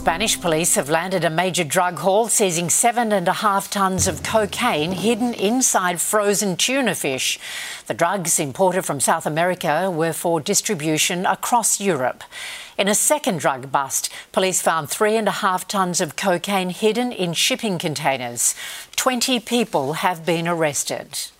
Spanish police have landed a major drug haul seizing seven and a half tonnes of cocaine hidden inside frozen tuna fish. The drugs imported from South America were for distribution across Europe. In a second drug bust, police found three and a half tonnes of cocaine hidden in shipping containers. 20 people have been arrested.